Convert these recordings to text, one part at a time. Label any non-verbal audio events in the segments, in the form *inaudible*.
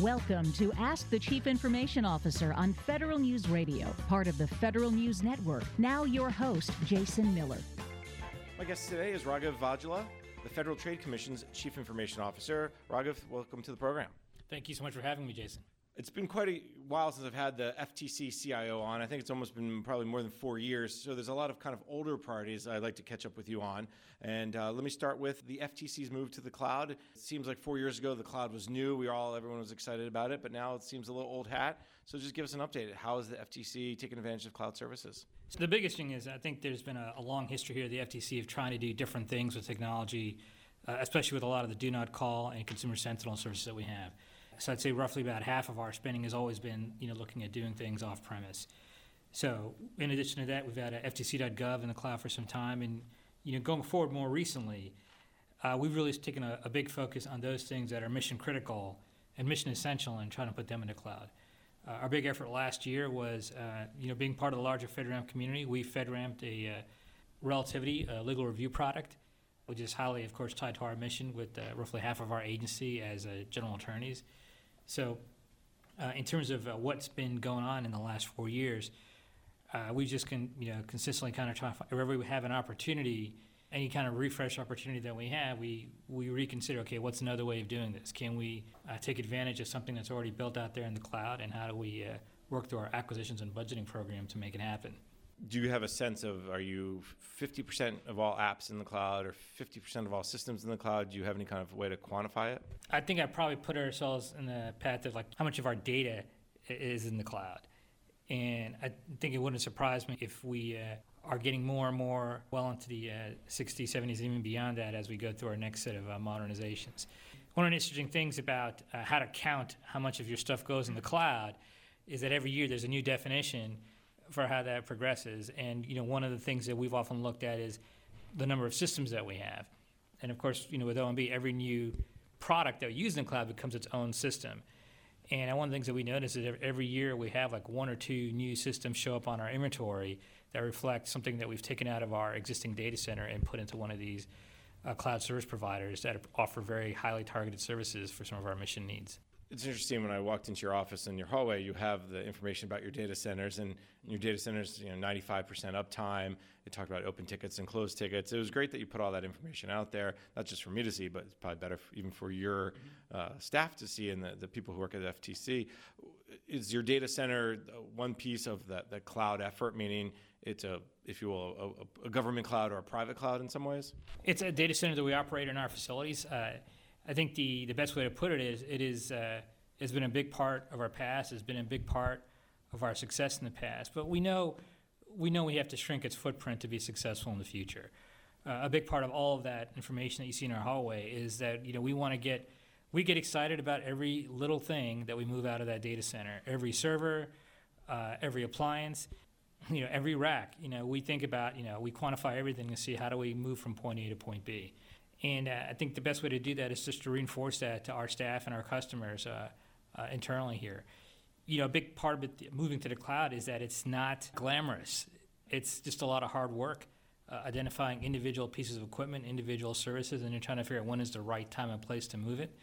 Welcome to Ask the Chief Information Officer on Federal News Radio, part of the Federal News Network. Now, your host, Jason Miller. My guest today is Raghav Vajjhala, the Federal Trade Commission's Chief Information Officer. Raghav, welcome to the program. Thank you so much for having me, Jason. It's been quite a while since I've had the FTC CIO on. I think it's almost been probably more than four years. So there's a lot of kind of older priorities I'd like to catch up with you on. And uh, let me start with the FTC's move to the cloud. It seems like four years ago the cloud was new. We all, everyone was excited about it, but now it seems a little old hat. So just give us an update. How is the FTC taking advantage of cloud services? So the biggest thing is I think there's been a, a long history here the FTC of trying to do different things with technology, uh, especially with a lot of the do not call and consumer sentinel services that we have. So I'd say roughly about half of our spending has always been, you know, looking at doing things off premise. So in addition to that, we've had a FTC.gov in the cloud for some time, and you know, going forward more recently, uh, we've really taken a, a, big focus on those things that are mission critical and mission essential, and trying to put them in the cloud. Uh, our big effort last year was, uh, you know, being part of the larger FedRAMP community. We FedRAMPed a uh, relativity a legal review product, which is highly, of course, tied to our mission with uh, roughly half of our agency as uh, general attorneys. So, uh, in terms of uh, what's been going on in the last four years, uh, we just can you know consistently kind of try wherever we have an opportunity, any kind of refresh opportunity that we have, we we reconsider. Okay, what's another way of doing this? Can we uh, take advantage of something that's already built out there in the cloud, and how do we uh, work through our acquisitions and budgeting program to make it happen? Do you have a sense of are you 50% of all apps in the cloud or 50% of all systems in the cloud? Do you have any kind of way to quantify it? I think I probably put ourselves in the path of like how much of our data is in the cloud. And I think it wouldn't surprise me if we uh, are getting more and more well into the uh, 60s, 70s, even beyond that as we go through our next set of uh, modernizations. One of the interesting things about uh, how to count how much of your stuff goes in the cloud is that every year there's a new definition for how that progresses. And you know, one of the things that we've often looked at is the number of systems that we have. And of course, you know, with OMB, every new product that we use in the cloud becomes its own system. And one of the things that we notice is that every year we have like one or two new systems show up on our inventory that reflect something that we've taken out of our existing data center and put into one of these uh, cloud service providers that offer very highly targeted services for some of our mission needs. It's interesting when I walked into your office in your hallway, you have the information about your data centers, and your data centers, you know, 95% uptime. It talked about open tickets and closed tickets. It was great that you put all that information out there, not just for me to see, but it's probably better even for your uh, staff to see and the, the people who work at the FTC. Is your data center one piece of that the cloud effort, meaning it's a, if you will, a, a, government cloud or a private cloud in some ways? It's a data center that we operate in our facilities. Uh, I think the, the best way to put it is it is uh, has been a big part of our past. Has been a big part of our success in the past. But we know we know we have to shrink its footprint to be successful in the future. Uh, a big part of all of that information that you see in our hallway is that you know we want to get we get excited about every little thing that we move out of that data center, every server, uh, every appliance, *laughs* you know, every rack. You know, we think about you know we quantify everything and see how do we move from point A to point B. And uh, I think the best way to do that is just to reinforce that to our staff and our customers uh, uh, internally here. You know, a big part of it, moving to the cloud is that it's not glamorous. It's just a lot of hard work, uh, identifying individual pieces of equipment, individual services, and then trying to figure out when is the right time and place to move it.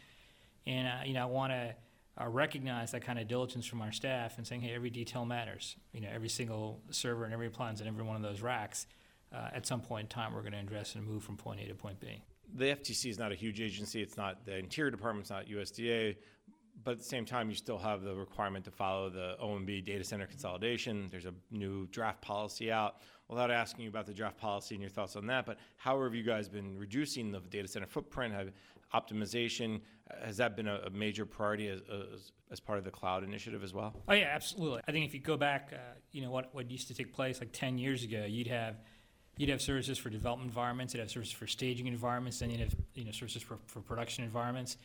And uh, you know, I want to uh, recognize that kind of diligence from our staff and saying, hey, every detail matters. You know, every single server and every appliance and every one of those racks. at some point in time, we're going to address and move from point A to point B the FTC is not a huge agency. It's not the Interior Department. It's not USDA. But at the same time, you still have the requirement to follow the OMB data center consolidation. There's a new draft policy out. Without asking you about the draft policy and your thoughts on that, but how have you guys been reducing the data center footprint? Have optimization has that been a, a major priority as, as, as, part of the cloud initiative as well? Oh yeah, absolutely. I think if you go back, uh, you know what what used to take place like 10 years ago, you'd have You'd have services for development environments. You'd have services for staging environments. Then you'd have you know services for, for production environments.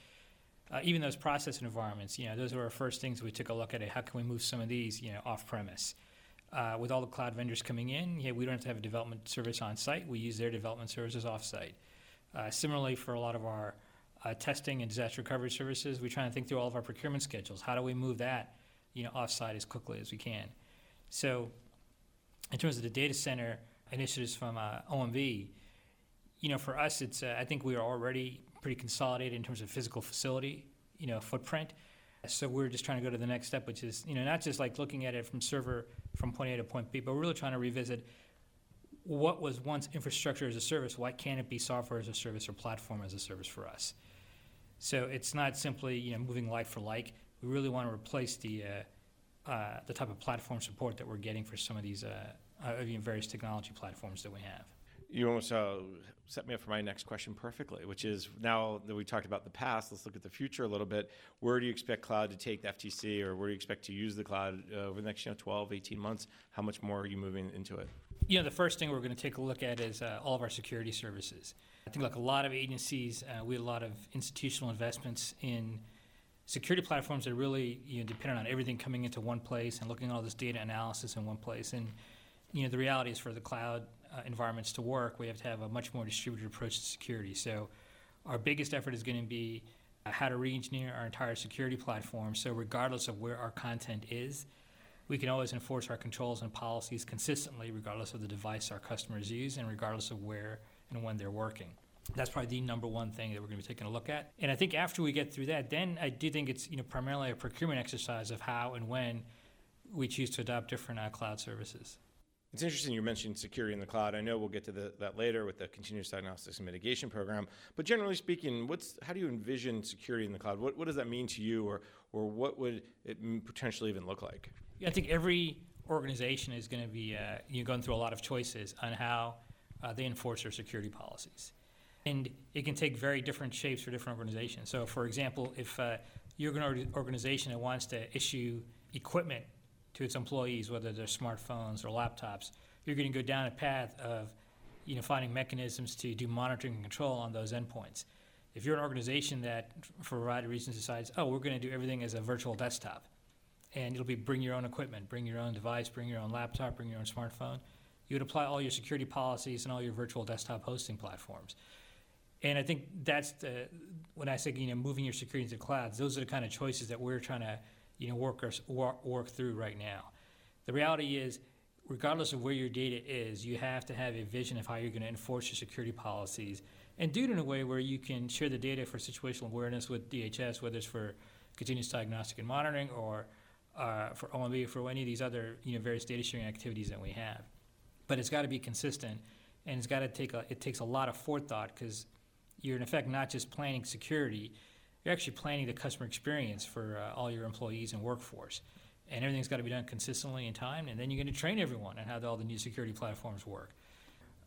Uh, even those process environments, you know, those were our first things we took a look at. How can we move some of these, you know, off premise? Uh, with all the cloud vendors coming in, yeah, we don't have to have a development service on site. We use their development services off site. Uh, similarly, for a lot of our uh, testing and disaster recovery services, we try to think through all of our procurement schedules. How do we move that, you know, off site as quickly as we can? So, in terms of the data center, initiatives from uh, OMB, you know, for us, it's uh, I think we are already pretty consolidated in terms of physical facility, you know, footprint. So we're just trying to go to the next step, which is, you know, not just like looking at it from server from point A to point B, but we're really trying to revisit what was once infrastructure as a service, why can't it be software as a service or platform as a service for us? So it's not simply, you know, moving like for like. We really want to replace the, uh, uh, the type of platform support that we're getting for some of these, uh, uh, various technology platforms that we have. You almost uh, set me up for my next question perfectly, which is now that we talked about the past, let's look at the future a little bit. Where do you expect cloud to take the FTC, or where do you expect to use the cloud uh, over the next you know, 12, 18 months? How much more are you moving into it? You know, the first thing we're going to take a look at is uh, all of our security services. I think, like a lot of agencies, uh, we have a lot of institutional investments in security platforms that are really you know, dependent on everything coming into one place and looking at all this data analysis in one place. And you know, the reality is for the cloud uh, environments to work, we have to have a much more distributed approach to security. So, our biggest effort is going to be uh, how to re-engineer our entire security platform. So, regardless of where our content is, we can always enforce our controls and policies consistently, regardless of the device our customers use and regardless of where and when they're working. That's probably the number one thing that we're going to be taking a look at. And I think after we get through that, then I do think it's you know primarily a procurement exercise of how and when we choose to adopt different uh, cloud services. It's interesting you mentioned security in the cloud. I know we'll get to the, that later with the continuous diagnostics and mitigation program. But generally speaking, what's how do you envision security in the cloud? What, what does that mean to you, or or what would it potentially even look like? Yeah, I think every organization is going to be uh, you know, going through a lot of choices on how uh, they enforce their security policies, and it can take very different shapes for different organizations. So, for example, if uh, you're an organization that wants to issue equipment to its employees, whether they're smartphones or laptops, you're going to go down a path of you know, finding mechanisms to do monitoring and control on those endpoints. If you're an organization that, for a variety of reasons, decides, oh, we're going to do everything as a virtual desktop, and it'll be bring your own equipment, bring your own device, bring your own laptop, bring your own smartphone, you would apply all your security policies and all your virtual desktop hosting platforms. And I think that's the, when I say, you know, moving your security into clouds, those are the kind of choices that we're trying to you know, work, work, work through right now. The reality is, regardless of where your data is, you have to have a vision of how you're going to enforce your security policies and do it in a way where you can share the data for situational awareness with DHS, whether it's for continuous diagnostic and monitoring or uh, for OMB or for any of these other you know, various data sharing activities that we have. But it's got to be consistent, and it's got to take a, it takes a lot of forethought because you're in effect not just planning security, you're actually planning the customer experience for uh, all your employees and workforce. And everything's got to be done consistently in time, and then you're going to train everyone on how the, all the new security platforms work.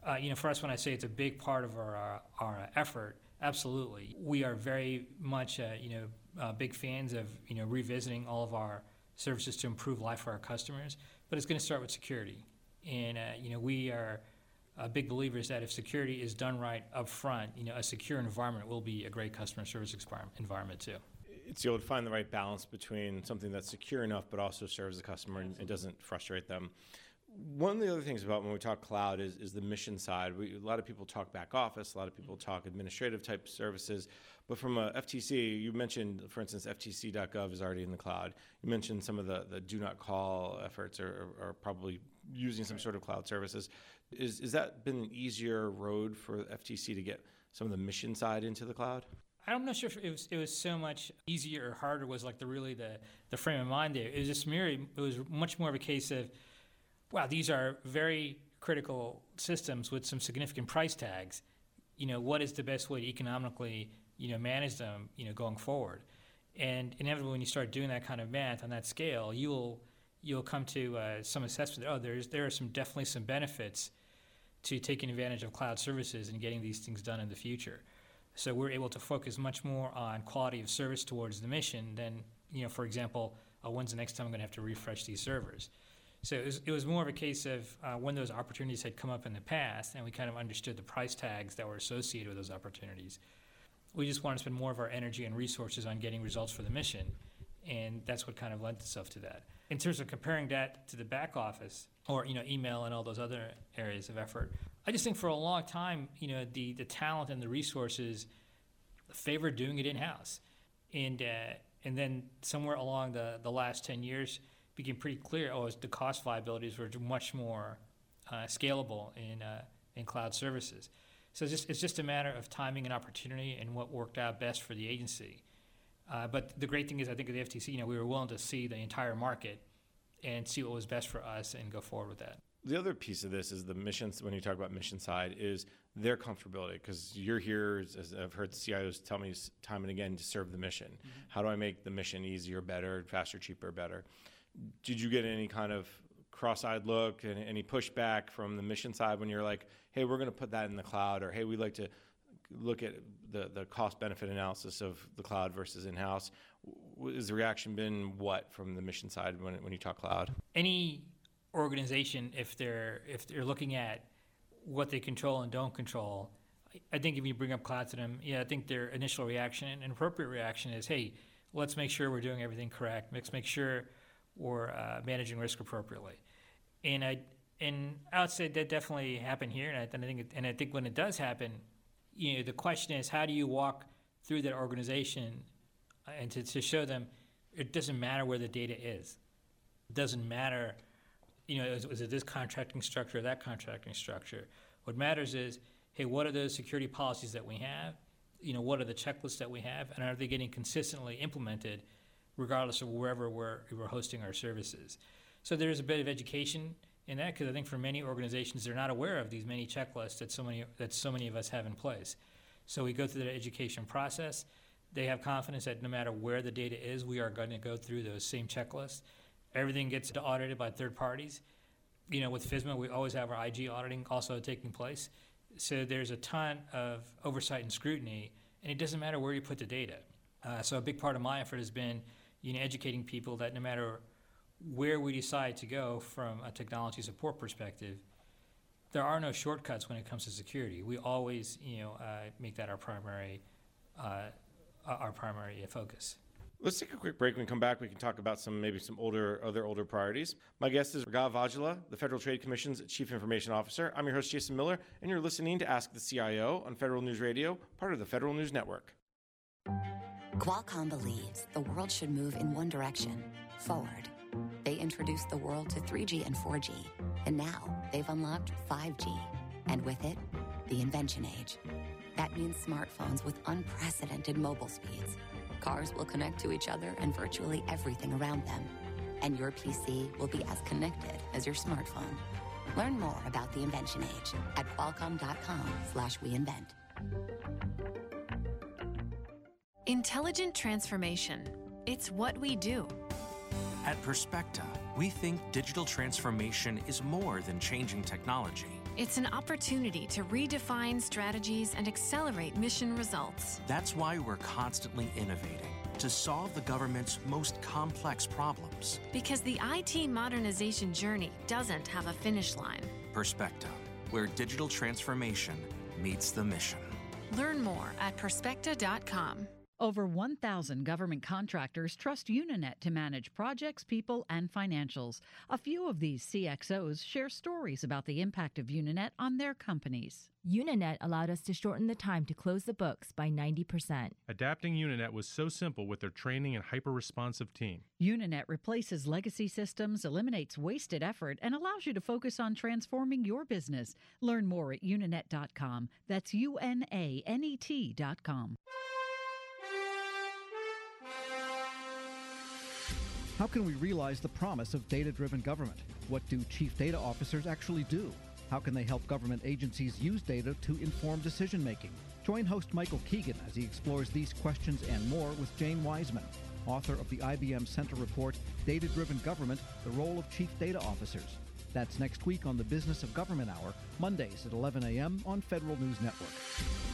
Uh, you know, for us, when I say it's a big part of our, our, uh, our effort, absolutely. We are very much, uh, you know, uh, big fans of, you know, revisiting all of our services to improve life for our customers, but it's going to start with security. And, uh, you know, we are a big believer is that if security is done right up front, you know, a secure environment will be a great customer service environment too. It's able to find the right balance between something that's secure enough but also serves the customer and, and doesn't frustrate them. One of the other things about when we talk cloud is, is the mission side. We, a lot of people talk back office, a lot of people mm-hmm. talk administrative type services. But from a FTC, you mentioned, for instance, FTC.gov is already in the cloud. You mentioned some of the, the do not call efforts are, are probably using some sort of cloud services. Is, is that been an easier road for FTC to get some of the mission side into the cloud? I'm not sure if it was, it was so much easier or harder was like the really the, the frame of mind there. It was just mere, it was much more of a case of, wow, these are very critical systems with some significant price tags. You know, what is the best way to economically, you know, manage them, you know, going forward? And inevitably, when you start doing that kind of math on that scale, you will you'll come to uh, some assessment. Oh, there's there are some definitely some benefits to taking advantage of cloud services and getting these things done in the future. So we're able to focus much more on quality of service towards the mission than, you know, for example, uh, when's the next time I'm going to have to refresh these servers? So it was, it was more of a case of uh, when those opportunities had come up in the past, and we kind of understood the price tags that were associated with those opportunities. We just wanted to spend more of our energy and resources on getting results for the mission, and that's what kind of lent itself to that in terms of comparing that to the back office or you know email and all those other areas of effort, I just think for a long time, you know, the the talent and the resources favored doing it in house, and uh, and then somewhere along the the last ten years became pretty clear. Oh, the cost viabilities were much more uh, scalable in uh, in cloud services. So it's just it's just a matter of timing and opportunity and what worked out best for the agency. Uh, but the great thing is, I think at the FTC, you know, we were willing to see the entire market and see what was best for us and go forward with that. The other piece of this is the missions. When you talk about mission side, is their comfortability because you're here, as I've heard CIOs tell me time and again, to serve the mission. Mm-hmm. How do I make the mission easier, better, faster, cheaper, better? Did you get any kind of cross-eyed look and any pushback from the mission side when you're like, "Hey, we're going to put that in the cloud," or "Hey, we'd like to look at the, the cost benefit analysis of the cloud versus in house. Has the reaction been what from the mission side when, when you talk cloud? Any organization, if they're if they're looking at what they control and don't control, I think if you bring up cloud to them, yeah, I think their initial reaction and appropriate reaction is, hey, let's make sure we're doing everything correct. Let's make sure we're uh, managing risk appropriately. And I and I would say that definitely happened here, and I, and I think and I think when it does happen, you know, the question is how do you walk through that organization and to, to show them it doesn't matter where the data is. It doesn't matter, you know, is, is it this contracting structure or that contracting structure? What matters is, hey, what are those security policies that we have? You know, what are the checklists that we have, and are they getting consistently implemented, regardless of wherever we're, we're hosting our services? So there's a bit of education in that because I think for many organizations they're not aware of these many checklists that so many that so many of us have in place. So we go through the education process. They have confidence that no matter where the data is, we are going to go through those same checklists. Everything gets audited by third parties. You know, with FISMA, we always have our IG auditing also taking place. So there's a ton of oversight and scrutiny, and it doesn't matter where you put the data. Uh, so a big part of my effort has been, you know, educating people that no matter where we decide to go from a technology support perspective, there are no shortcuts when it comes to security. We always, you know, uh, make that our primary, uh, our primary focus. Let's take a quick break. When we come back, we can talk about some maybe some older other older priorities. My guest is Raghav Vajjhala, the Federal Trade Commission's Chief Information Officer. I'm your host, Jason Miller, and you're listening to Ask the CIO on Federal News Radio, part of the Federal News Network. Qualcomm believes the world should move in one direction, forward. They introduced the world to 3G and 4G, and now they've unlocked 5G. And with it, the invention age. That means smartphones with unprecedented mobile speeds. Cars will connect to each other and virtually everything around them. And your PC will be as connected as your smartphone. Learn more about the invention age at qualcomm.com slash reinvent. Intelligent transformation. It's what we do. At Perspecta, we think digital transformation is more than changing technology. It's an opportunity to redefine strategies and accelerate mission results. That's why we're constantly innovating to solve the government's most complex problems. Because the IT modernization journey doesn't have a finish line. Perspecta, where digital transformation meets the mission. Learn more at perspecta.com. Over 1,000 government contractors trust Unanet to manage projects, people, and financials. A few of these CXOs share stories about the impact of Unanet on their companies. Unanet allowed us to shorten the time to close the books by 90%. Adapting Unanet was so simple with their training and hyper responsive team. Unanet replaces legacy systems, eliminates wasted effort, and allows you to focus on transforming your business. Learn more at unanet.com. That's U N A N E T.com. How can we realize the promise of data driven government? What do chief data officers actually do? How can they help government agencies use data to inform decision making? Join host Michael Keegan as he explores these questions and more with Jane Wiseman, author of the IBM Center report Data Driven Government The Role of Chief Data Officers. That's next week on the Business of Government Hour, Mondays at 11 a.m. on Federal News Network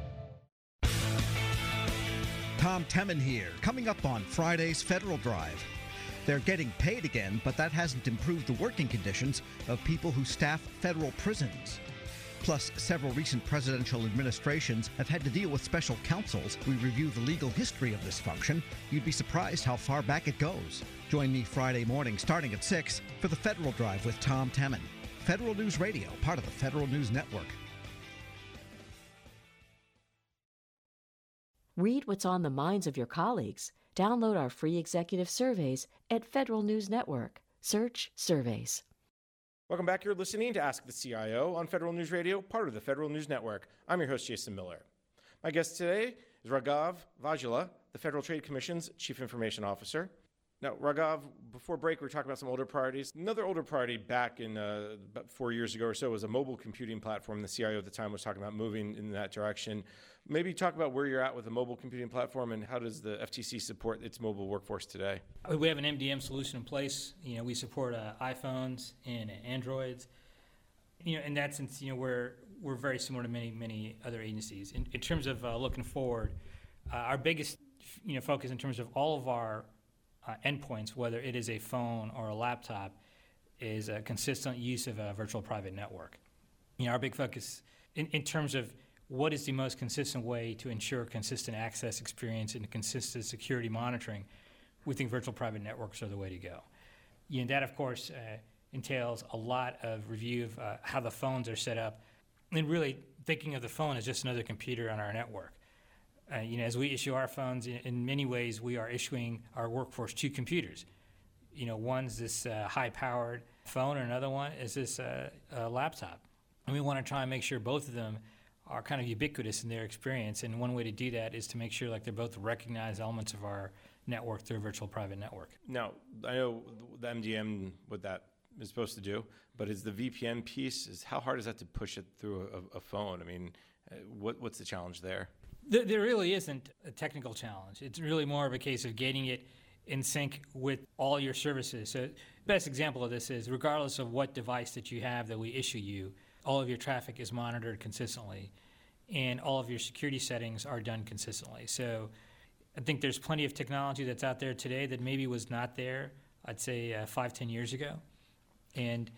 Tom Temin here, coming up on Friday's Federal Drive. They're getting paid again, but that hasn't improved the working conditions of people who staff federal prisons. Plus, several recent presidential administrations have had to deal with special counsels. We review the legal history of this function. You'd be surprised how far back it goes. Join me Friday morning starting at 6 for the Federal Drive with Tom Temin. Federal News Radio, part of the Federal News Network. Read what's on the minds of your colleagues. Download our free executive surveys at Federal News Network. Search surveys. Welcome back. You're listening to Ask the CIO on Federal News Radio, part of the Federal News Network. I'm your host, Jason Miller. My guest today is Raghav Vajjhala, the Federal Trade Commission's Chief Information Officer. Now, Raghav, before break, we were talking about some older priorities. Another older priority back in uh, about four years ago or so was a mobile computing platform. The CIO at the time was talking about moving in that direction. Maybe talk about where you're at with the mobile computing platform and how does the FTC support its mobile workforce today? We have an MDM solution in place. You know, we support uh, iPhones and Androids. You know, in that sense, you know, we're we're very similar to many many other agencies. In, in terms of uh, looking forward, uh, our biggest you know focus in terms of all of our uh, endpoints, whether it is a phone or a laptop, is a consistent use of a virtual private network. You know, our big focus in, in terms of what is the most consistent way to ensure consistent access experience and consistent security monitoring, we think virtual private networks are the way to go. You know, that, of course, uh, entails a lot of review of uh, how the phones are set up, and really thinking of the phone as just another computer on our network. Uh, you know, as we issue our phones, in, in, many ways, we are issuing our workforce two computers. You know, one's this uh, high-powered phone, and another one is this uh, laptop. And we want to try and make sure both of them are kind of ubiquitous in their experience. And one way to do that is to make sure like they're both recognized elements of our network through a virtual private network. Now, I know the MDM what that is supposed to do, but is the VPN piece is how hard is that to push it through a, a phone? I mean, uh, what, what's the challenge there? There, there really isn't a technical challenge. It's really more of a case of getting it in sync with all your services. So, best example of this is regardless of what device that you have that we issue you, all of your traffic is monitored consistently, and all of your security settings are done consistently. So, I think there's plenty of technology that's out there today that maybe was not there, I'd say uh, five, ten years ago, and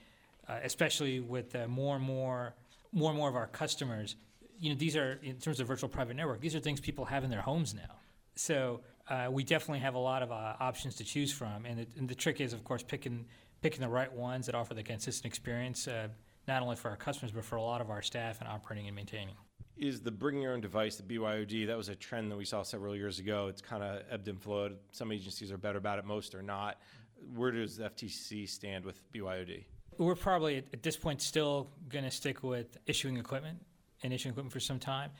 uh, especially with uh, more and more, more and more of our customers you know, these are in terms of virtual private network. These are things people have in their homes now. So uh, we definitely have a lot of uh, options to choose from, and, it, and, the trick is, of course, picking picking the right ones that offer the consistent experience, uh, not only for our customers but for a lot of our staff in operating and maintaining. Is the bring your own device, the BYOD, that was a trend that we saw several years ago. It's kind of ebbed and flowed. Some agencies are better about it, most are not. Where does the FTC stand with BYOD? We're probably at this point still going to stick with issuing equipment issuing equipment for some time.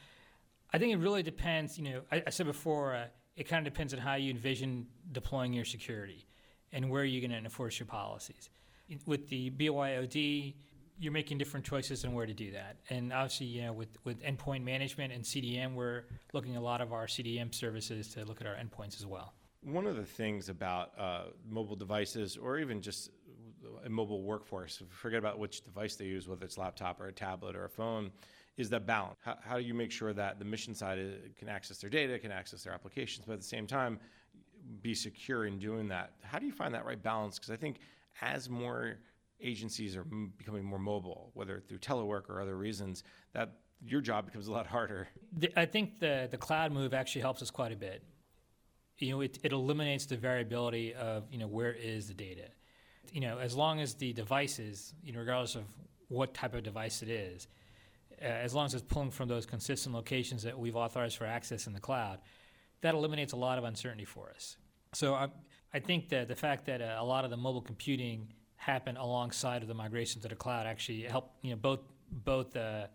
I think it really depends. You know, I, I said before, uh, it kind of depends on how you envision deploying your security and where you're going to enforce your policies. With the BYOD, you're making different choices on where to do that. And obviously, you know, with, with endpoint management and CDM, we're looking a lot of our CDM services to look at our endpoints as well. One of the things about uh, mobile devices, or even just a mobile workforce, forget about which device they use, whether it's laptop or a tablet or a phone, is that balance? How, how do you make sure that the mission side uh, can access their data, can access their applications, but at the same time be secure in doing that? How do you find that right balance? Because I think as more agencies are becoming more mobile, whether through telework or other reasons, that your job becomes a lot *laughs* harder. I think the the cloud move actually helps us quite a bit. You know, it, it eliminates the variability of you know where is the data. You know, as long as the devices, you know, regardless of what type of device it is, uh, as long as it's pulling from those consistent locations that we've authorized for access in the cloud, that eliminates a lot of uncertainty for us. So I, I think that the fact that uh, a lot of the mobile computing happened alongside of the migration to the cloud actually helped, you know, both both uh,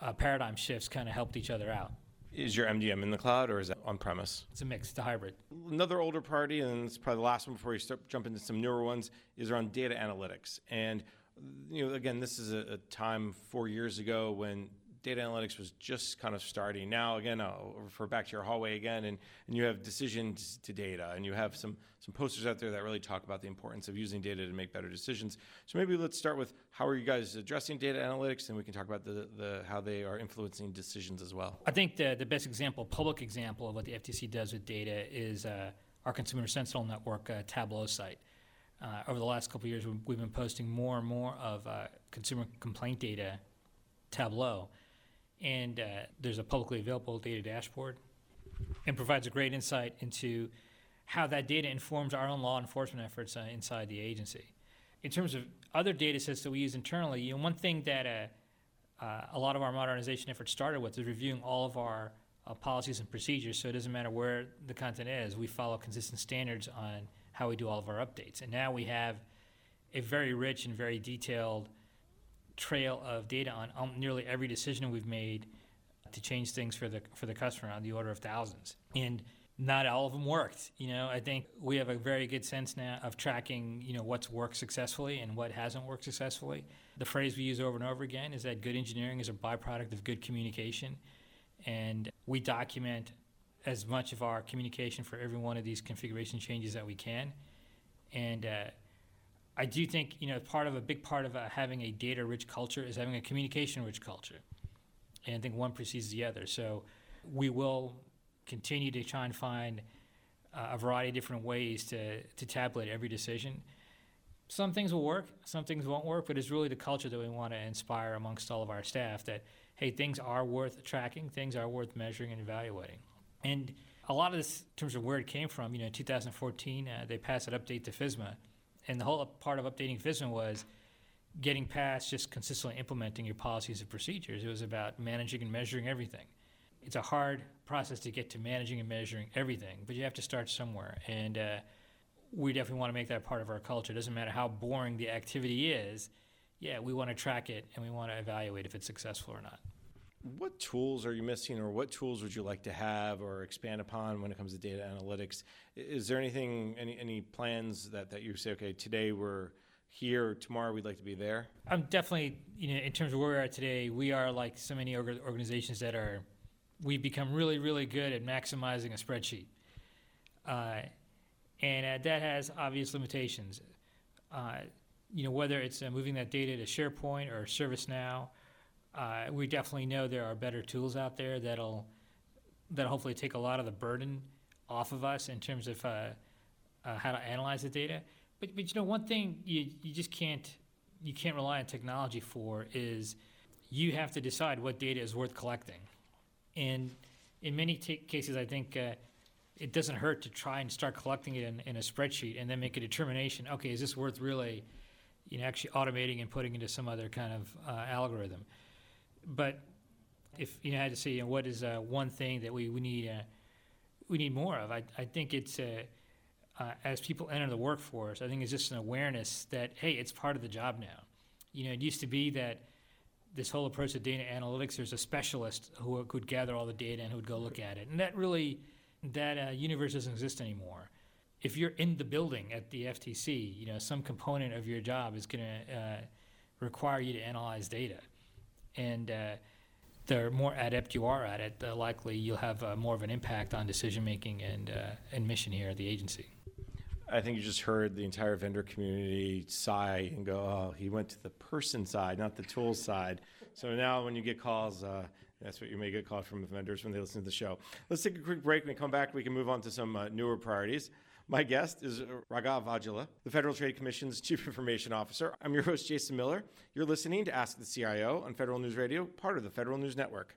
uh, paradigm shifts kind of helped each other out. Is your MDM in the cloud or is it on premise? It's a mix, it's a hybrid. Another older party, and it's probably the last one before you start jump into some newer ones, is around data analytics. And you know, again, this is a, a, time four years ago when data analytics was just kind of starting. Now, again, I'll refer back to your hallway again, and, and you have decisions to data, and you have some some posters out there that really talk about the importance of using data to make better decisions. So maybe let's start with how are you guys addressing data analytics, and we can talk about the, the how they are influencing decisions as well. I think the the best example, public example of what the FTC does with data is uh, our Consumer Sentinel Network uh, Tableau site. Uh, over the last couple years, we've been posting more and more of uh, consumer complaint data Tableau. And uh, there's a publicly available data dashboard and provides a great insight into how that data informs our own law enforcement efforts uh, inside the agency. In terms of other data sets that we use internally, you know, one thing that uh, uh, a lot of our modernization efforts started with is reviewing all of our policies and procedures so it doesn't matter where the content is, we follow consistent standards on how we do all of our updates. And now we have a very rich and very detailed trail of data on, on nearly every decision we've made to change things for the for the customer on the order of thousands. And not all of them worked. You know, I think we have a very good sense now of tracking, you know, what's worked successfully and what hasn't worked successfully. The phrase we use over and over again is that good engineering is a byproduct of good communication. And we document as much of our communication for every one of these configuration changes that we can. And uh, I do think, you know, part of a big part of uh, having a data rich culture is having a communication rich culture. And I think one precedes the other. So we will continue to try and find uh, a variety of different ways to, to tabulate every decision. Some things will work, some things won't work, but it's really the culture that we want to inspire amongst all of our staff that, hey, things are worth tracking, things are worth measuring and evaluating. And a lot of this, in terms of where it came from, you know, in 2014, uh, they passed an update to FISMA. And the whole part of updating FISMA was getting past just consistently implementing your policies and procedures. It was about managing and measuring everything. It's a hard process to get to managing and measuring everything, but you have to start somewhere. And uh, we definitely want to make that part of our culture. It doesn't matter how boring the activity is, yeah, we want to track it and we want to evaluate if it's successful or not. What tools are you missing, or what tools would you like to have or expand upon when it comes to data analytics? Is there anything, any, any plans that, that you say, okay, today we're here, tomorrow we'd like to be there? I'm definitely, you know, in terms of where we are today, we are like so many organizations that are we've become really, really good at maximizing a spreadsheet. Uh, and uh, that has obvious limitations. Uh, you know, whether it's uh, moving that data to SharePoint or ServiceNow, uh, we definitely know there are better tools out there that'll that hopefully take a lot of the burden off of us in terms of uh, how to analyze the data. But, but you know, one thing you, you just can't you can't rely on technology for is you have to decide what data is worth collecting. And in many t- cases, I think uh, it doesn't hurt to try and start collecting it in, in, a spreadsheet and then make a determination. Okay, is this worth really, you know, actually automating and putting into some other kind of uh, algorithm? But if you know, had to say, you know, what is uh, one thing that we, we need uh, we need more of? I, I think it's uh, uh, as people enter the workforce, I think it's just an awareness that hey, it's part of the job now. You know, it used to be that this whole approach to data analytics, there's a specialist who could gather all the data and who would go look at it. And that really, that uh, universe doesn't exist anymore. If you're in the building at the FTC, you know, some component of your job is going to uh, require you to analyze data. And uh, the more adept you are at it, the likely you'll have uh, more of an impact on decision making and, uh, and mission here at the agency. I think you just heard the entire vendor community sigh and go, "Oh, he went to the person side, not the tool side." So now, when you get calls, uh, that's what you may get called from the vendors when they listen to the show. Let's take a quick break. When we come back, we can move on to some uh, newer priorities. My guest is uh, Raghav Vajjhala, the Federal Trade Commission's Chief Information Officer. I'm your host, Jason Miller. You're listening to Ask the CIO on Federal News Radio, part of the Federal News Network.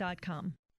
Inc.com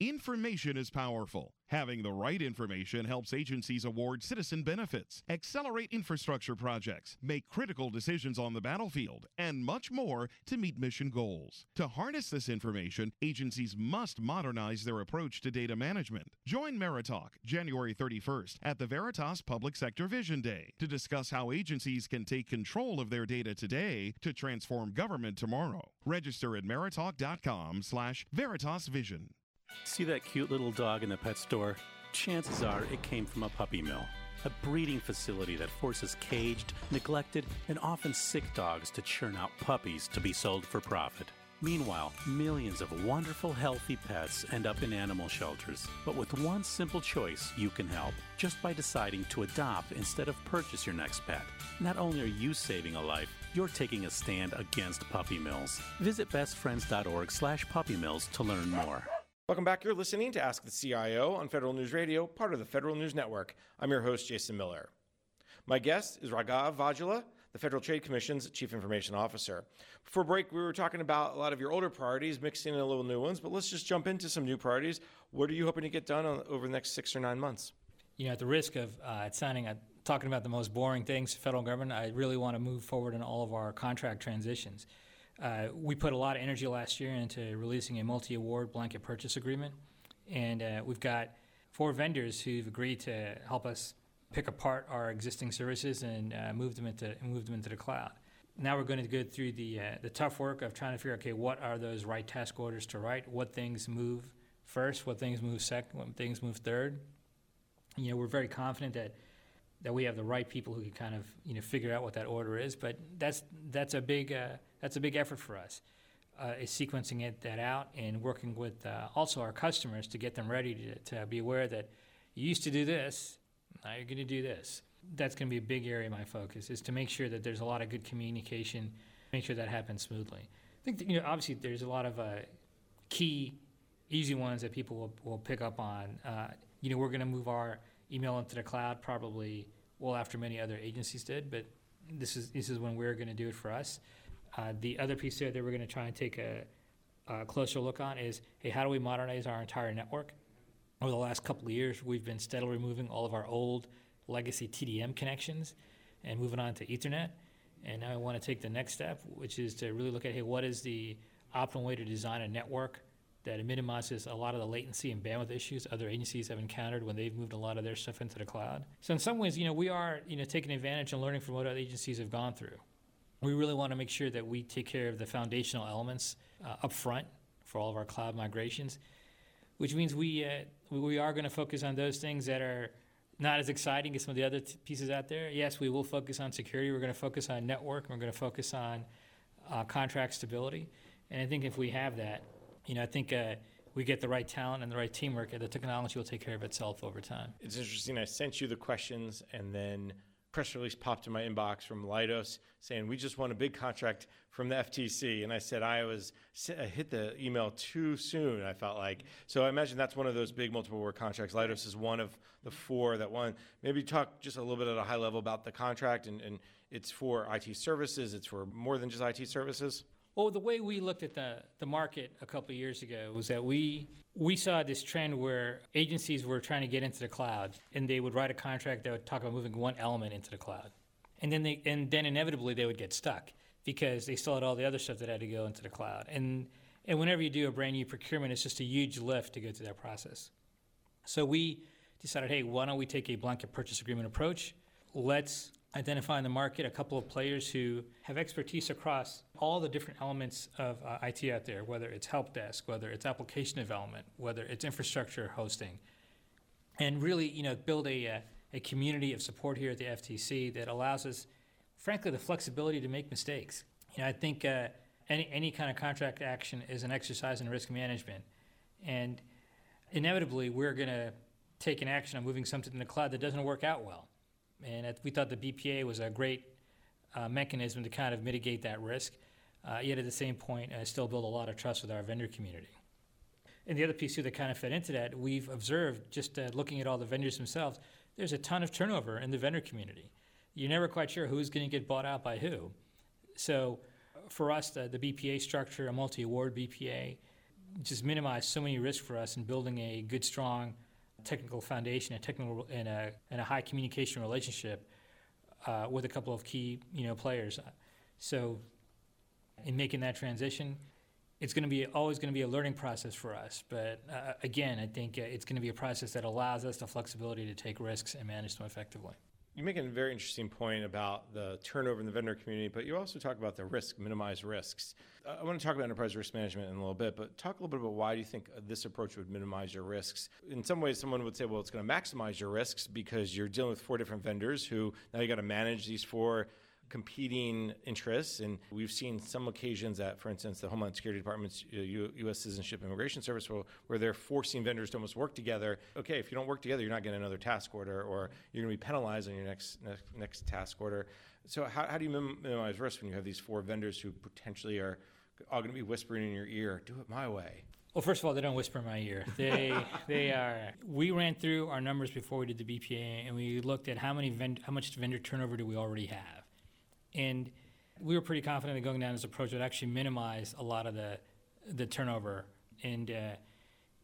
Information is powerful. Having the right information helps agencies award citizen benefits, accelerate infrastructure projects, make critical decisions on the battlefield, and much more to meet mission goals. To harness this information, agencies must modernize their approach to data management. Join Meritalk January 31st at the Veritas Public Sector Vision Day to discuss how agencies can take control of their data today to transform government tomorrow. Register at meritalk.com slash Veritas Vision. See that cute little dog in the pet store? Chances are it came from a puppy mill, a breeding facility that forces caged, neglected, and often sick dogs to churn out puppies to be sold for profit. Meanwhile, millions of wonderful, healthy pets end up in animal shelters. But with one simple choice, you can help just by deciding to adopt instead of purchase your next pet. Not only are you saving a life, you're taking a stand against puppy mills. Visit bestfriends.org/slash puppy mills to learn more. Welcome back. You're listening to Ask the CIO on Federal News Radio, part of the Federal News Network. I'm your host, Jason Miller. My guest is Raghav Vajjhala, the Federal Trade Commission's Chief Information Officer. Before break, we were talking about a lot of your older priorities, mixing in a little new ones, but let's just jump into some new priorities. What are you hoping to get done on, over the next six or nine months? You know, at the risk of uh, sounding, uh, talking about the most boring things, federal government, I really want to move forward in all of our contract transitions. Uh, we put a lot of energy last year into releasing a multi-award blanket purchase agreement, and uh, we've got four vendors who've agreed to help us pick apart our existing services and uh, move them into move them into the cloud. Now we're going to go through the uh, the tough work of trying to figure out okay what are those right task orders to write, what things move first, what things move second, what things move third. You know, we're very confident that that we have the right people who can kind of you know figure out what that order is. But that's that's a big uh, that's a big effort for us. Uh, is sequencing it that out and working with uh, also our customers to get them ready to, to be aware that you used to do this, now you're going to do this. That's going to be a big area of my focus is to make sure that there's a lot of good communication, make sure that happens smoothly. I think that, you know obviously there's a lot of uh, key, easy ones that people will, will pick up on. Uh, you know we're going to move our email into the cloud probably well after many other agencies did, but this is this is when we're going to do it for us. Uh, the other piece there that we're going to try and take a, a, closer look on is, hey, how do we modernize our entire network? Over the last couple of years, we've been steadily removing all of our old legacy TDM connections and moving on to Ethernet. And now I want to take the next step, which is to really look at, hey, what is the optimal way to design a network that minimizes a lot of the latency and bandwidth issues other agencies have encountered when they've moved a lot of their stuff into the cloud. So in some ways, you know, we are, you know, taking advantage and learning from what other agencies have gone through. We really want to make sure that we take care of the foundational elements uh, up front for all of our cloud migrations, which means we, uh, we are going to focus on those things that are not as exciting as some of the other t- pieces out there. Yes, we will focus on security. We're going to focus on network. We're going to focus on uh, contract stability. And I think if we have that, you know, I think uh, we get the right talent and the right teamwork, and the technology will take care of itself over time. It's interesting. I sent you the questions, and then press release popped in my inbox from Leidos saying we just won a big contract from the FTC, and I said I was I hit the email too soon. I felt like so. I imagine that's one of those big multiple award contracts. Leidos is one of the four that won. Maybe talk just a little bit at a high level about the contract, and, and it's for IT services. It's for more than just IT services. Well, the way we looked at the, the market a couple years ago was that we we saw this trend where agencies were trying to get into the cloud, and they would write a contract that would talk about moving one element into the cloud, and then they and then inevitably they would get stuck because they still had all the other stuff that had to go into the cloud. And and whenever you do a brand new procurement, it's just a huge lift to go through that process. So we decided, hey, why don't we take a blanket purchase agreement approach? Let's identify in the market a couple of players who have expertise across all the different elements of uh, IT out there, whether it's help desk, whether it's application development, whether it's infrastructure hosting, and really, you know, build a, a, uh, a community of support here at the FTC that allows us, frankly, the flexibility to make mistakes. You know, I think uh, any any kind of contract action is an exercise in risk management, and inevitably we're going to take an action on moving something to the cloud that doesn't work out well. And we thought the BPA was a great uh, mechanism to kind of mitigate that risk, uh, yet at the same point, uh, still build a lot of trust with our vendor community. And the other piece too that kind of fed into that, we've observed just uh, looking at all the vendors themselves, there's a ton of turnover in the vendor community. You're never quite sure who's going to get bought out by who. So for us, the, the BPA structure, a multi-award BPA, just minimized so many risks for us in building a good, strong technical foundation, a technical and a, and a high communication relationship uh, with a couple of key you know players. So in making that transition, it's going to be always going to be a learning process for us. But uh, again, I think uh, it's going to be a process that allows us the flexibility to take risks and manage them effectively. You make a very interesting point about the turnover in the vendor community, but you also talk about the risk, minimize risks. I want to talk about enterprise risk management in a little bit, but talk a little bit about why do you think this approach would minimize your risks? In some ways, someone would say, well, it's going to maximize your risks because you're dealing with four different vendors who now you got to manage these four competing interests. And we've seen some occasions that, for instance, the Homeland Security Department's uh, U- U.S. Citizenship Immigration Service, will, where they're forcing vendors to almost work together. Okay, if you don't work together, you're not getting another task order, or you're going to be penalized on your next, next, next task order. So, how, how do you minimize risk when you have these four vendors who potentially are all going to be whispering in your ear, do it my way? Well, first of all, they don't whisper in my ear. They *laughs* they are. We ran through our numbers before we did the BPA, and we looked at how many vend- how much vendor turnover do we already have. And we were pretty confident that going down this approach would actually minimize a lot of the, the turnover and uh,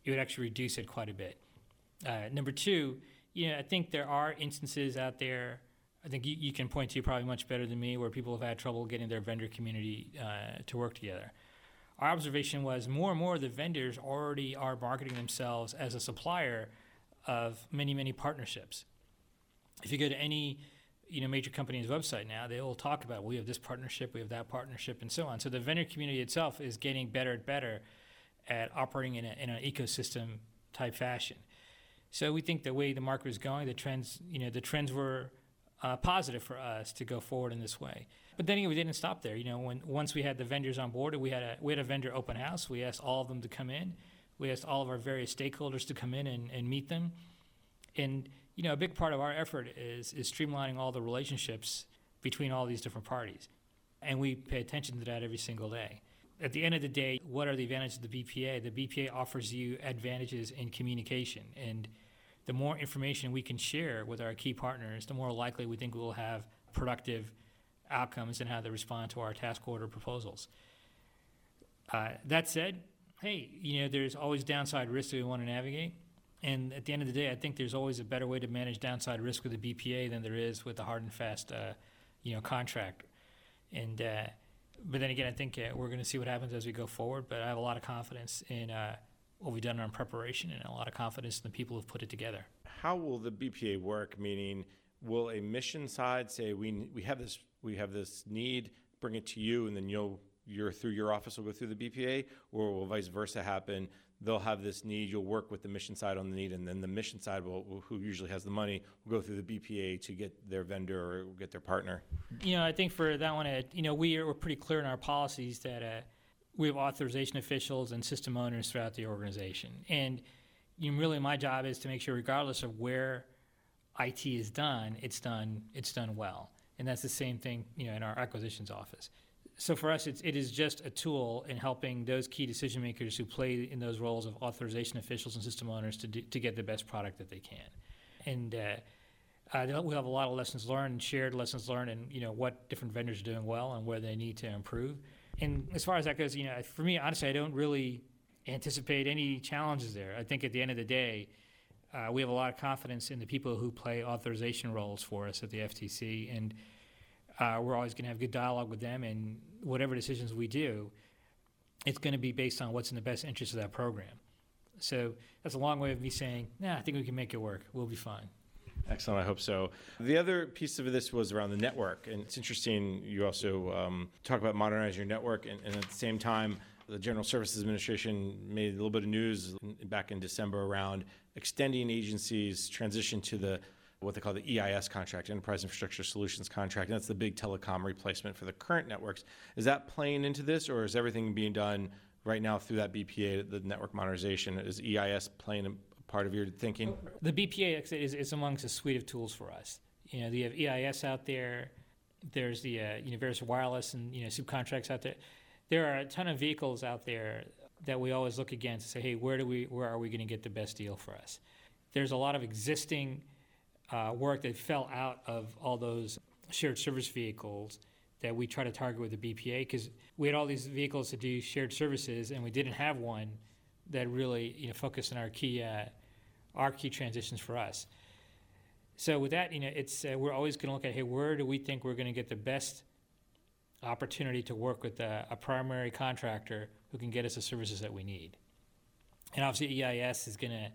it would actually reduce it quite a bit. Uh, number two, you know, I think there are instances out there. I think you, you, can point to probably much better than me where people have had trouble getting their vendor community uh, to work together. Our observation was more and more the vendors already are marketing themselves as a supplier of many, many partnerships. If you go to any you know major companies' website now, they all talk about we have this partnership, we have that partnership, and so on. So the vendor community itself is getting better and better at operating in, a, in an ecosystem type fashion. So we think the way the market is going, the trends, you know, the trends were uh, positive for us to go forward in this way. But then we didn't stop there. You know, when once we had the vendors on board, we had a we had a vendor open house. We asked all of them to come in. We asked all of our various stakeholders to come in and, and meet them. And you know, a big part of our effort is is streamlining all the relationships between all these different parties, and we pay attention to that every single day. At the end of the day, what are the advantages of the BPA? The BPA offers you advantages in communication, and the more information we can share with our key partners, the more likely we think we will have productive outcomes and how they respond to our task order proposals. Uh, that said, hey, you know, there's always downside risks that we want to navigate. And at the end of the day, I think there's always a better way to manage downside risk with the BPA than there is with a hard and fast, uh, you know, contract. And uh, but then again, I think uh, we're going to see what happens as we go forward. But I have a lot of confidence in uh, what we've done on preparation, and a lot of confidence in the people who've put it together. How will the BPA work? Meaning, will a mission side say we we have this we have this need, bring it to you, and then you'll you're through your office will go through the BPA, or will vice versa happen? They'll have this need. You'll work with the mission side on the need, and then the mission side, will, who usually has the money, will go through the BPA to get their vendor or get their partner. You know, I think for that one, uh, you know, we are, we're pretty clear in our policies that uh, we have authorization officials and system owners throughout the organization, and you know, really my job is to make sure, regardless of where IT is done, it's done it's done well, and that's the same thing, you know, in our acquisitions office so for us, it's, it is just a tool in helping those key decision makers who play in those roles of authorization officials and system owners to, do, to get the best product that they can. And uh, uh, we have a lot of lessons learned shared lessons learned and you know what different vendors are doing well and where they need to improve. And as far as that goes, you know, for me, honestly, I don't really anticipate any challenges there. I think at the end of the day, uh, we have a lot of confidence in the people who play authorization roles for us at the FTC, and uh, we're always going to have good dialogue with them, and whatever decisions we do, it's going to be based on what's in the best interest of that program. So that's a long way of me saying, "Yeah, I think we can make it work. We'll be fine." Excellent. I hope so. The other piece of this was around the network, and it's interesting. You also um, talk about modernizing your network, and, and, at the same time, the General Services Administration made a little bit of news back in December around extending agencies' transition to the what they call the EIS contract, Enterprise Infrastructure Solutions contract, and that's the big telecom replacement for the current networks. Is that playing into this, or is everything being done right now through that BPA, the network modernization? Is EIS playing a part of your thinking? The BPA is, is amongst a suite of tools for us. You know, you have EIS out there. There's the uh, Universal Wireless and you know subcontracts out there. There are a ton of vehicles out there that we always look against and say, hey, where do we, where are we going to get the best deal for us? There's a lot of existing uh, work that fell out of all those shared service vehicles that we try to target with the BPA because we had all these vehicles to do shared services and we didn't have one that really you know focused on our key uh, our key transitions for us. So with that, you know, it's uh, we're always going to look at hey, where do we think we're going to get the best opportunity to work with a, a, primary contractor who can get us the services that we need. And obviously, EIS is going to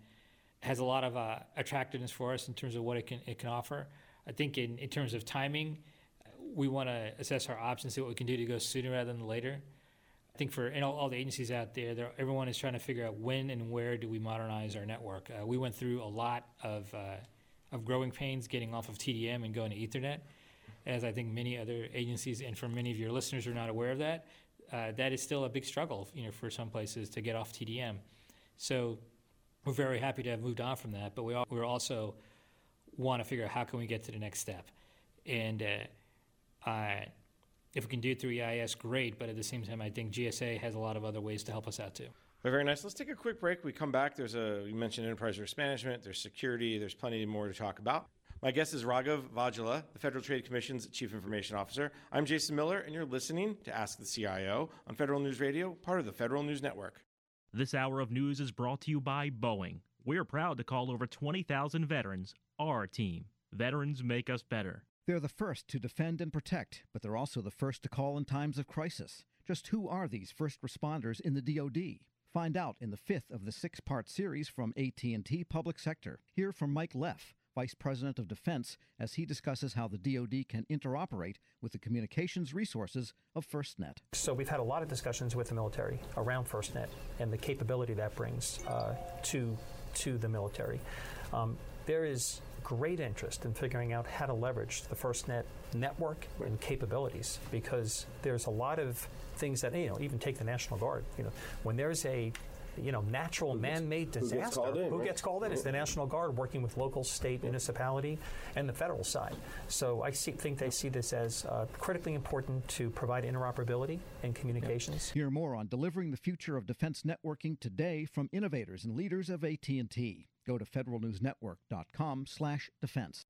has a lot of uh, attractiveness for us in terms of what it can it can offer. I think in, in terms of timing, we want to assess our options, see what we can do to go sooner rather than later. I think for all, all, the agencies out there, everyone is trying to figure out when and where do we modernize our network. Uh, we went through a lot of uh, of growing pains getting off of TDM and going to Ethernet, as I think many other agencies and for many of your listeners are not aware of that. Uh, that is still a big struggle, you know, for some places to get off TDM. So we're very happy to have moved on from that, but we we also want to figure out how can we get to the next step, and uh, if we can do it through EIS, great. But at the same time, I think GSA has a lot of other ways to help us out too. Very nice. Let's take a quick break. We come back. There's a you mentioned enterprise risk management. There's security. There's plenty more to talk about. My guest is Raghav Vajjhala, the Federal Trade Commission's Chief Information Officer. I'm Jason Miller, and you're listening to Ask the CIO on Federal News Radio, part of the Federal News Network. This hour of news is brought to you by Boeing. We're proud to call over 20,000 veterans our team. Veterans make us better. They're the first to defend and protect, but they're also the first to call in times of crisis. Just who are these first responders in the DoD? Find out in the fifth of the six-part series from AT&T Public Sector. Hear from Mike Leff, Vice President of Defense, as he discusses how the DoD can interoperate with the communications resources of FirstNet. So we've had a lot of discussions with the military around FirstNet and the capability that brings uh, to to the military. Um, there is great interest in figuring out how to leverage the FirstNet network and capabilities because there's a lot of things that you know even take the National Guard. You know, when there's a you know, natural man-made disaster. Who gets called in? Who right? gets called in? It's the National Guard working with local, state, municipality, and the federal side. So I see, think they see this as uh, critically important to provide interoperability and communications. Hear more on delivering the future of defense networking today from innovators and leaders of AT&T. Go to federalnewsnetwork.com/defense.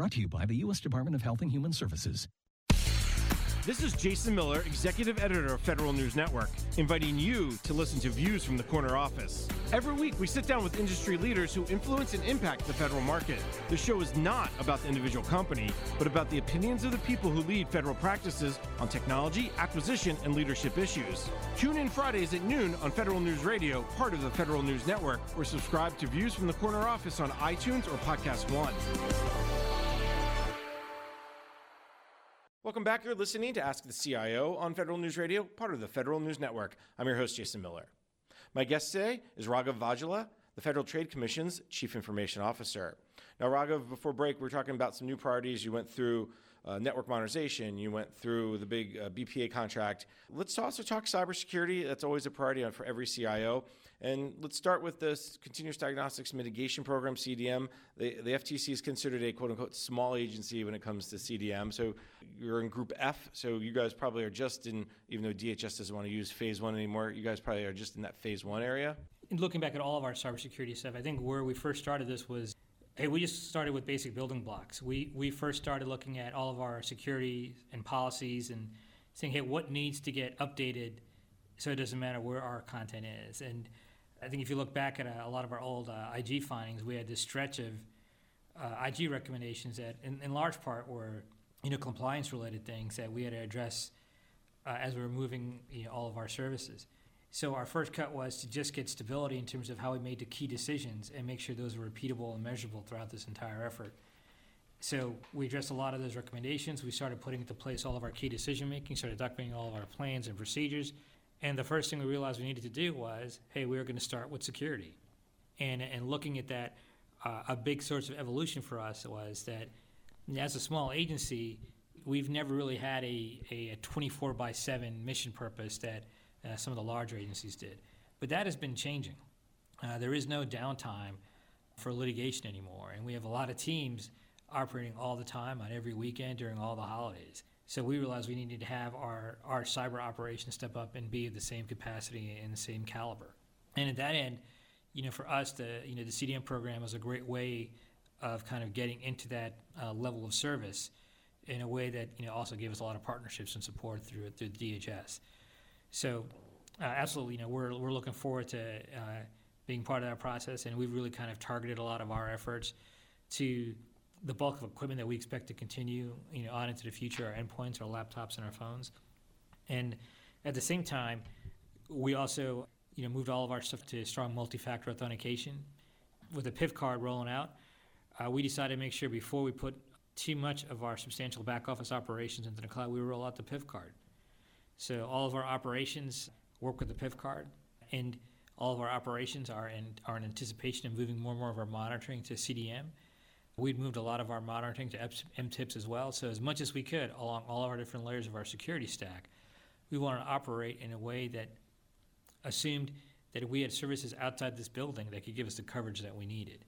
Brought to you by the U.S. Department of Health and Human Services. This is Jason Miller, Executive Editor of Federal News Network, inviting you to listen to Views from the Corner Office. Every week, we sit down with industry leaders who influence and impact the federal market. The show is not about the individual company, but about the opinions of the people who lead federal practices on technology, acquisition, and leadership issues. Tune in Fridays at noon on Federal News Radio, part of the Federal News Network, or subscribe to Views from the Corner Office on iTunes or Podcast One. Welcome back. You're listening to Ask the CIO on Federal News Radio, part of the Federal News Network. I'm your host, Jason Miller. My guest today is Raghav Vajjhala, the Federal Trade Commission's Chief Information Officer. Now, Raghav, before break, we are talking about some new priorities. You went through uh, network modernization, you went through the big uh, BPA contract. Let's also talk cybersecurity. That's always a priority for every CIO. And let's start with this Continuous Diagnostics Mitigation Program, CDM. The, the FTC is considered a quote unquote small agency when it comes to CDM. So you're in Group F. So you guys probably are just in, even though DHS doesn't want to use phase one anymore, you guys probably are just in that phase one area. And looking back at all of our cybersecurity stuff, I think where we first started this was hey, we just started with basic building blocks. We, we first started looking at all of our security and policies and saying, hey, what needs to get updated so it doesn't matter where our content is. And I think if you look back at a, a lot of our old uh, IG findings, we had this stretch of uh, IG recommendations that, in, in, large part, were you know compliance-related things that we had to address uh, as we were moving you know, all of our services. So our first cut was to just get stability in terms of how we made the key decisions and make sure those were repeatable and measurable throughout this entire effort. So we addressed a lot of those recommendations. We started putting into place all of our key decision making, started documenting all of our plans and procedures. And the first thing we realized we needed to do was, hey, we are going to start with security. And, and looking at that, uh, a big source of evolution for us was that as a small agency, we've never really had a, a, 24 by 7 mission purpose that uh, some of the larger agencies did. But that has been changing. Uh, there is no downtime for litigation anymore, and we have a lot of teams operating all the time on every weekend during all the holidays. So we realized we needed to have our, our cyber operations step up and be of the same capacity and the same caliber. And at that end, you know, for us, the you know the CDM program was a great way of kind of getting into that uh, level of service in a way that you know also gave us a lot of partnerships and support through through the DHS. So, uh, absolutely, you know, we're we're looking forward to uh, being part of that process, and we've really kind of targeted a lot of our efforts to the bulk of equipment that we expect to continue, you know, on into the future, our endpoints, our laptops, and our phones. And at the same time, we also, you know, moved all of our stuff to strong multi-factor authentication. With the PIV card rolling out, uh, we decided to make sure before we put too much of our substantial back office operations into the cloud, we roll out the PIV card. So all of our operations work with the PIV card, and all of our operations are in, are in anticipation of moving more and more of our monitoring to CDM We'd moved a lot of our monitoring to MTIPS as well. So as much as we could along all of our different layers of our security stack, we wanted to operate in a way that assumed that we had services outside this building that could give us the coverage that we needed.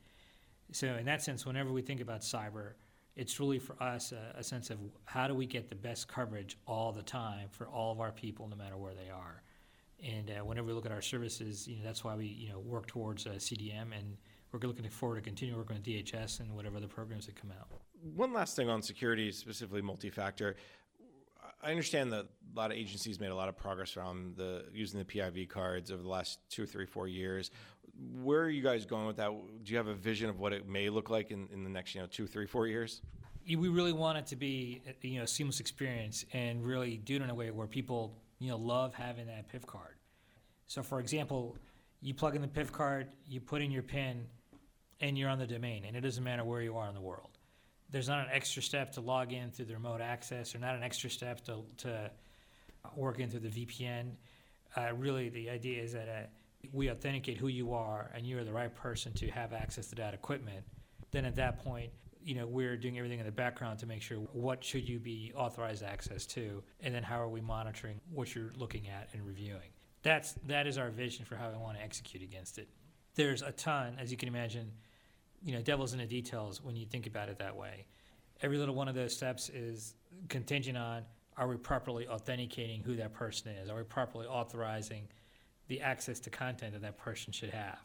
So in that sense, whenever we think about cyber, it's really for us a, a sense of how do we get the best coverage all the time for all of our people, no matter where they are. And uh, whenever we look at our services, you know that's why we you know work towards uh, CDM and we're looking forward to continue working with DHS and whatever other programs that come out. One last thing on security, specifically multi-factor. I understand that a lot of agencies made a lot of progress around the using the PIV cards over the last two, three, four years. Where are you guys going with that? Do you have a vision of what it may look like in, in the next, you know, two, three, four years? We really want it to be, you know, a seamless experience and really do it in a way where people, you know, love having that PIV card. So, for example, you plug in the PIV card, you put in your PIN, and you're on the domain, and it doesn't matter where you are in the world. There's not an extra step to log in through the remote access, or not an extra step to, to work in through the VPN. Uh, really, the idea is that uh, we authenticate who you are, and you are the right person to have access to that equipment. Then at that point, you know, we're doing everything in the background to make sure what should you be authorized access to, and then how are we monitoring what you're looking at and reviewing. That's that is our vision for how we want to execute against it. There's a ton, as you can imagine, you know, devil's in the details when you think about it that way. Every little one of those steps is contingent on are we properly authenticating who that person is? Are we properly authorizing the access to content that that person should have?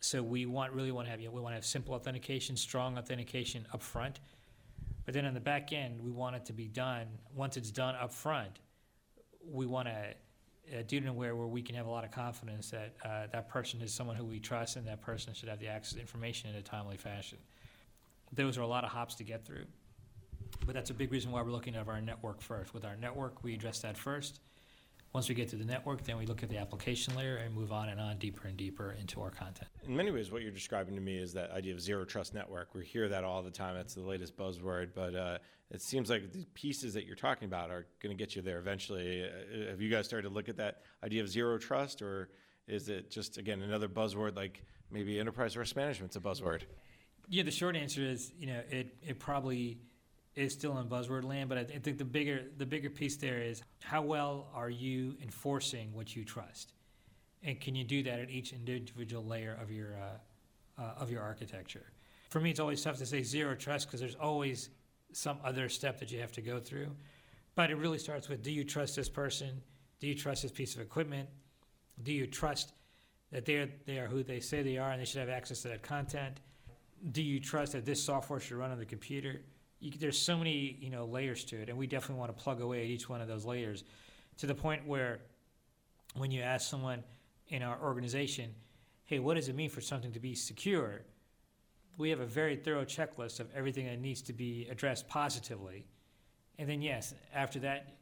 So we want really want to have you know, we want to have simple authentication, strong authentication up front, but then on the back end we want it to be done once it's done up front. We want to uh, do it in a way where we can have a lot of confidence that uh, that person is someone who we trust and that person should have the access to information in a timely fashion. Those are a lot of hops to get through, but that's a big reason why we're looking at our network first. With our network, we address that first. Once we get to the network, then we look at the application layer and move on and on deeper and deeper into our content. In many ways, what you're describing to me is that idea of zero trust network. We hear that all the time. It's the latest buzzword, but uh, it seems like the pieces that you're talking about are going to get you there eventually. Uh, have you guys started to look at that idea of zero trust, or is it just again another buzzword like maybe enterprise risk management's a buzzword? Yeah, the short answer is you know it it probably is still in buzzword land, but I, th- I think the bigger the bigger piece there is how well are you enforcing what you trust, and can you do that at each individual layer of your uh, uh, of your architecture? For me, it's always tough to say zero trust because there's always some other step that you have to go through. But it really starts with do you trust this person? Do you trust this piece of equipment? Do you trust that they're, they are who they say they are and they should have access to that content? Do you trust that this software should run on the computer? You, there's so many you know layers to it, and we definitely want to plug away at each one of those layers to the point where when you ask someone in our organization, hey, what does it mean for something to be secure? we have a very thorough checklist of everything that needs to be addressed positively. And then, yes, after that,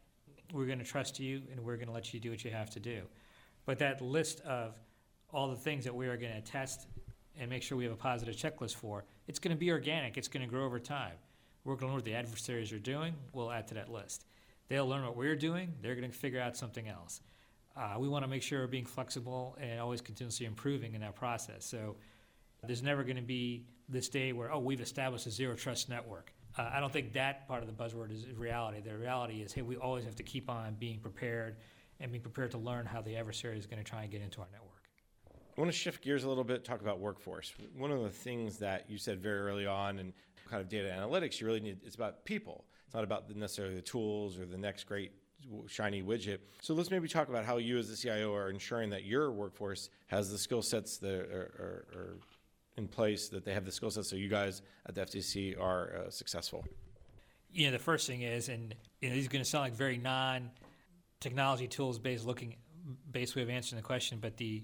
we're going to trust you and we're going to let you do what you have to do. But that list of all the things that we are going to test and make sure we have a positive checklist for, it's going to be organic. It's going to grow over time. We're going to learn what the adversaries are doing. We'll add to that list. They'll learn what we're doing. They're going to figure out something else. Uh, we want to make sure we're being flexible and always continuously improving in that process. So there's never going to be this day where, oh, we've established a zero trust network. Uh, I don't think that part of the buzzword is reality. The reality is, hey, we always have to keep on being prepared and being prepared to learn how the adversary is going to try and get into our network. I want to shift gears a little bit, talk about workforce. One of the things that you said very early on and kind of data analytics, you really need it's about people. It's not about necessarily the tools or the next great shiny widget. So let's maybe talk about how you as the CIO are ensuring that your workforce has the skill sets that are, are, are in place, that they have the skill sets so you guys at the FTC are uh, successful. You know, the first thing is, and you know, these are going to sound like very non-technology tools based looking based way of answering the question, but the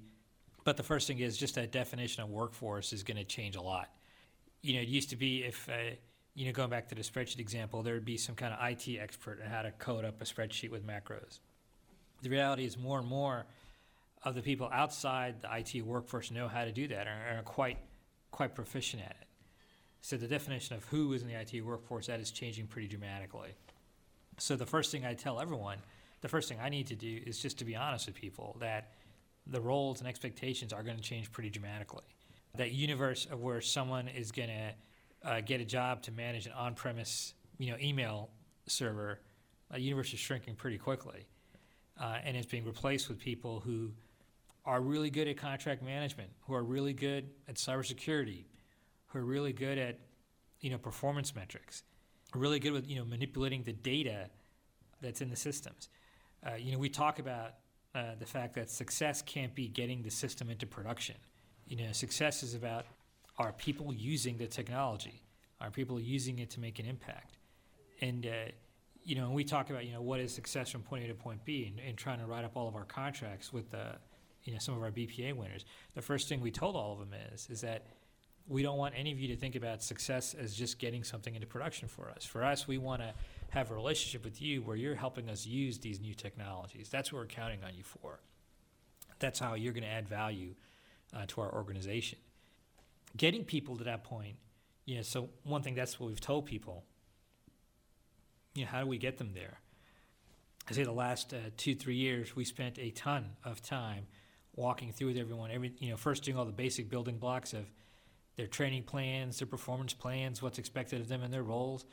but the first thing is just that definition of workforce is going to change a lot. You know, it used to be if uh, you know, going back to the spreadsheet example, there would be some kind of IT expert on how to code up a spreadsheet with macros. The reality is more and more of the people outside the IT workforce know how to do that and are quite quite proficient at it. So the definition of who is in the IT workforce that is changing pretty dramatically. So the first thing I tell everyone, the first thing I need to do is just to be honest with people that the roles and expectations are going to change pretty dramatically. That universe of where someone is going to uh, get a job to manage an on-premise, you know, email server, a universe is shrinking pretty quickly, uh, and it's being replaced with people who are really good at contract management, who are really good at cybersecurity, who are really good at, you know, performance metrics, really good with you know manipulating the data that's in the systems. Uh, you know, we talk about uh, the fact that success can't be getting the system into production. You know, success is about are people using the technology? Are people using it to make an impact? And, uh, you know, we talk about, you know, what is success from point A to point B and, and trying to write up all of our contracts with, the, you know, some of our BPA winners. The first thing we told all of them is, is that we don't want any of you to think about success as just getting something into production for us. For us, we want to have a relationship with you where you're helping us use these new technologies. That's what we're counting on you for. That's how you're going to add value uh, to our organization getting people to that point, you know, so one thing that's what we've told people. You know, how do we get them there? I say the last uh, two, three years, we spent a ton of time walking through with everyone. Every, you know, first doing all the basic building blocks of their training plans, their performance plans, what's expected of them in their roles.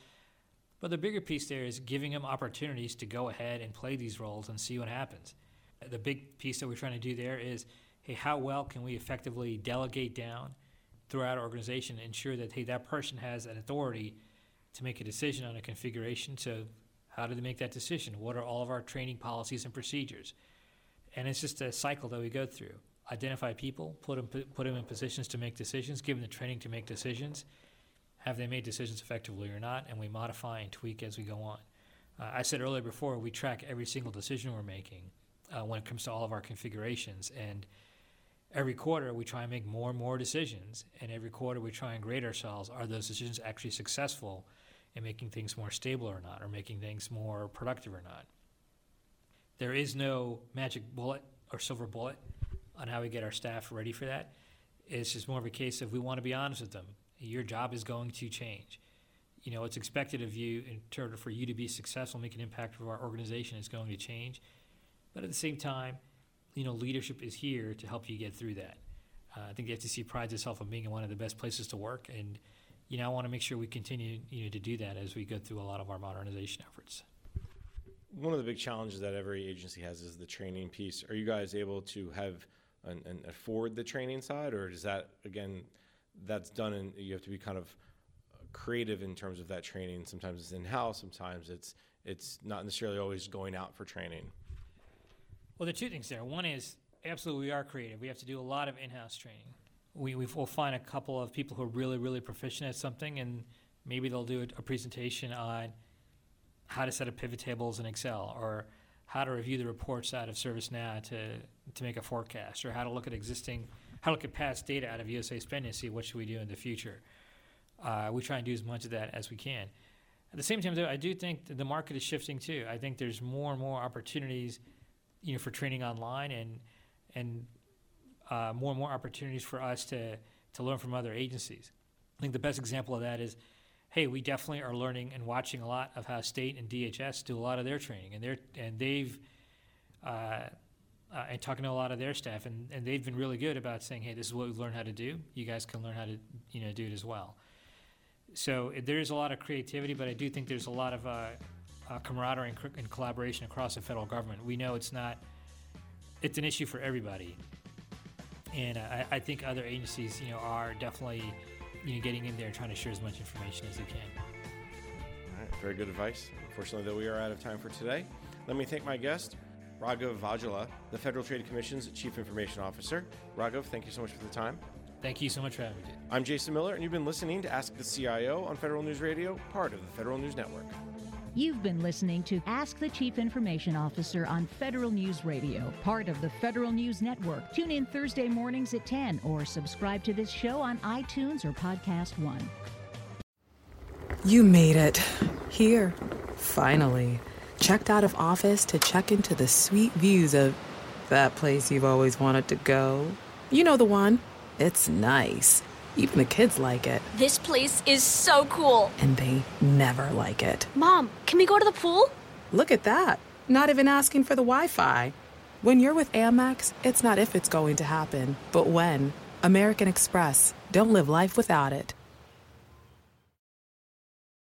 But the bigger piece there is giving them opportunities to go ahead and play these roles and see what happens. The big piece that we're trying to do there is, hey, how well can we effectively delegate down? throughout our organization to ensure that hey that person has an authority to make a decision on a configuration? So how do they make that decision? What are all of our training policies and procedures? And it's just a cycle that we go through. Identify people put them put them in positions to make decisions give them the training to make decisions. Have they made decisions effectively or not? And we modify and tweak as we go on. Uh, i said earlier before we track every single decision we're making uh, when it comes to all of our configurations. And every quarter we try and make more and more decisions and every quarter we try and grade ourselves are those decisions actually successful in making things more stable or not or making things more productive or not? There is no magic bullet or silver bullet on how we get our staff ready for that. It's just more of a case of we want to be honest with them. Your job is going to change. You know what's expected of you in order for you to be successful make an impact for our organization is going to change. But at the same time you know, leadership is here to help you get through that. Uh, I think the FTC prides itself on being one of the best places to work, and you know, I want to make sure we continue you know, to do that as we go through a lot of our modernization efforts. One of the big challenges that every agency has is the training piece. Are you guys able to have and, and afford the training side, or is that again that's done and you have to be kind of creative in terms of that training? Sometimes it's in house, sometimes it's it's not necessarily always going out for training. Well, there are two things there. One is absolutely we are creative. We have to do a lot of in-house training. We we will find a couple of people who are really really proficient at something, and maybe they'll do a, a presentation on how to set up pivot tables in Excel or how to review the reports out of ServiceNow to to make a forecast, or how to look at existing, how to look at past data out of USA spending and see what should we do in the future. Uh, we try and do as much of that as we can. At the same time, though, I do think the market is shifting too. I think there's more and more opportunities you know, for training online. And and uh, more and more opportunities for us to, to learn from other agencies. I think the best example of that is, hey, we definitely are learning and watching a lot of how state and DHS do a lot of their training, and they're and they've uh, uh, and talking to a lot of their staff, and, and they've been really good about saying, hey, this is what we've learned how to do. You guys can learn how to you know do it as well. So there is a lot of creativity, but I do think there's a lot of uh, camaraderie and, and collaboration across the federal government. We know it's not it's an issue for everybody, and uh, I, I think other agencies you know are definitely you know getting in there and trying to share as much information as they can. All right, very good advice. Unfortunately, though, we are out of time for today. Let me thank my guest, Raghav Vajjhala, the Federal Trade Commission's Chief Information Officer. Raghav, thank you so much for the time. Thank you so much for having me. I'm Jason Miller, and you've been listening to Ask the CIO on Federal News Radio, part of the Federal News Network. You've been listening to Ask the Chief Information Officer on Federal News Radio, part of the Federal News Network. Tune in Thursday mornings at 10 or subscribe to this show on iTunes or Podcast One. You made it. Here. Finally. Checked out of office to check into the sweet views of that place you've always wanted to go. You know the one. It's nice. Even the kids like it. This place is so cool. And they never like it. Mom, can we go to the pool? Look at that. Not even asking for the Wi Fi. When you're with Amex, it's not if it's going to happen, but when. American Express. Don't live life without it.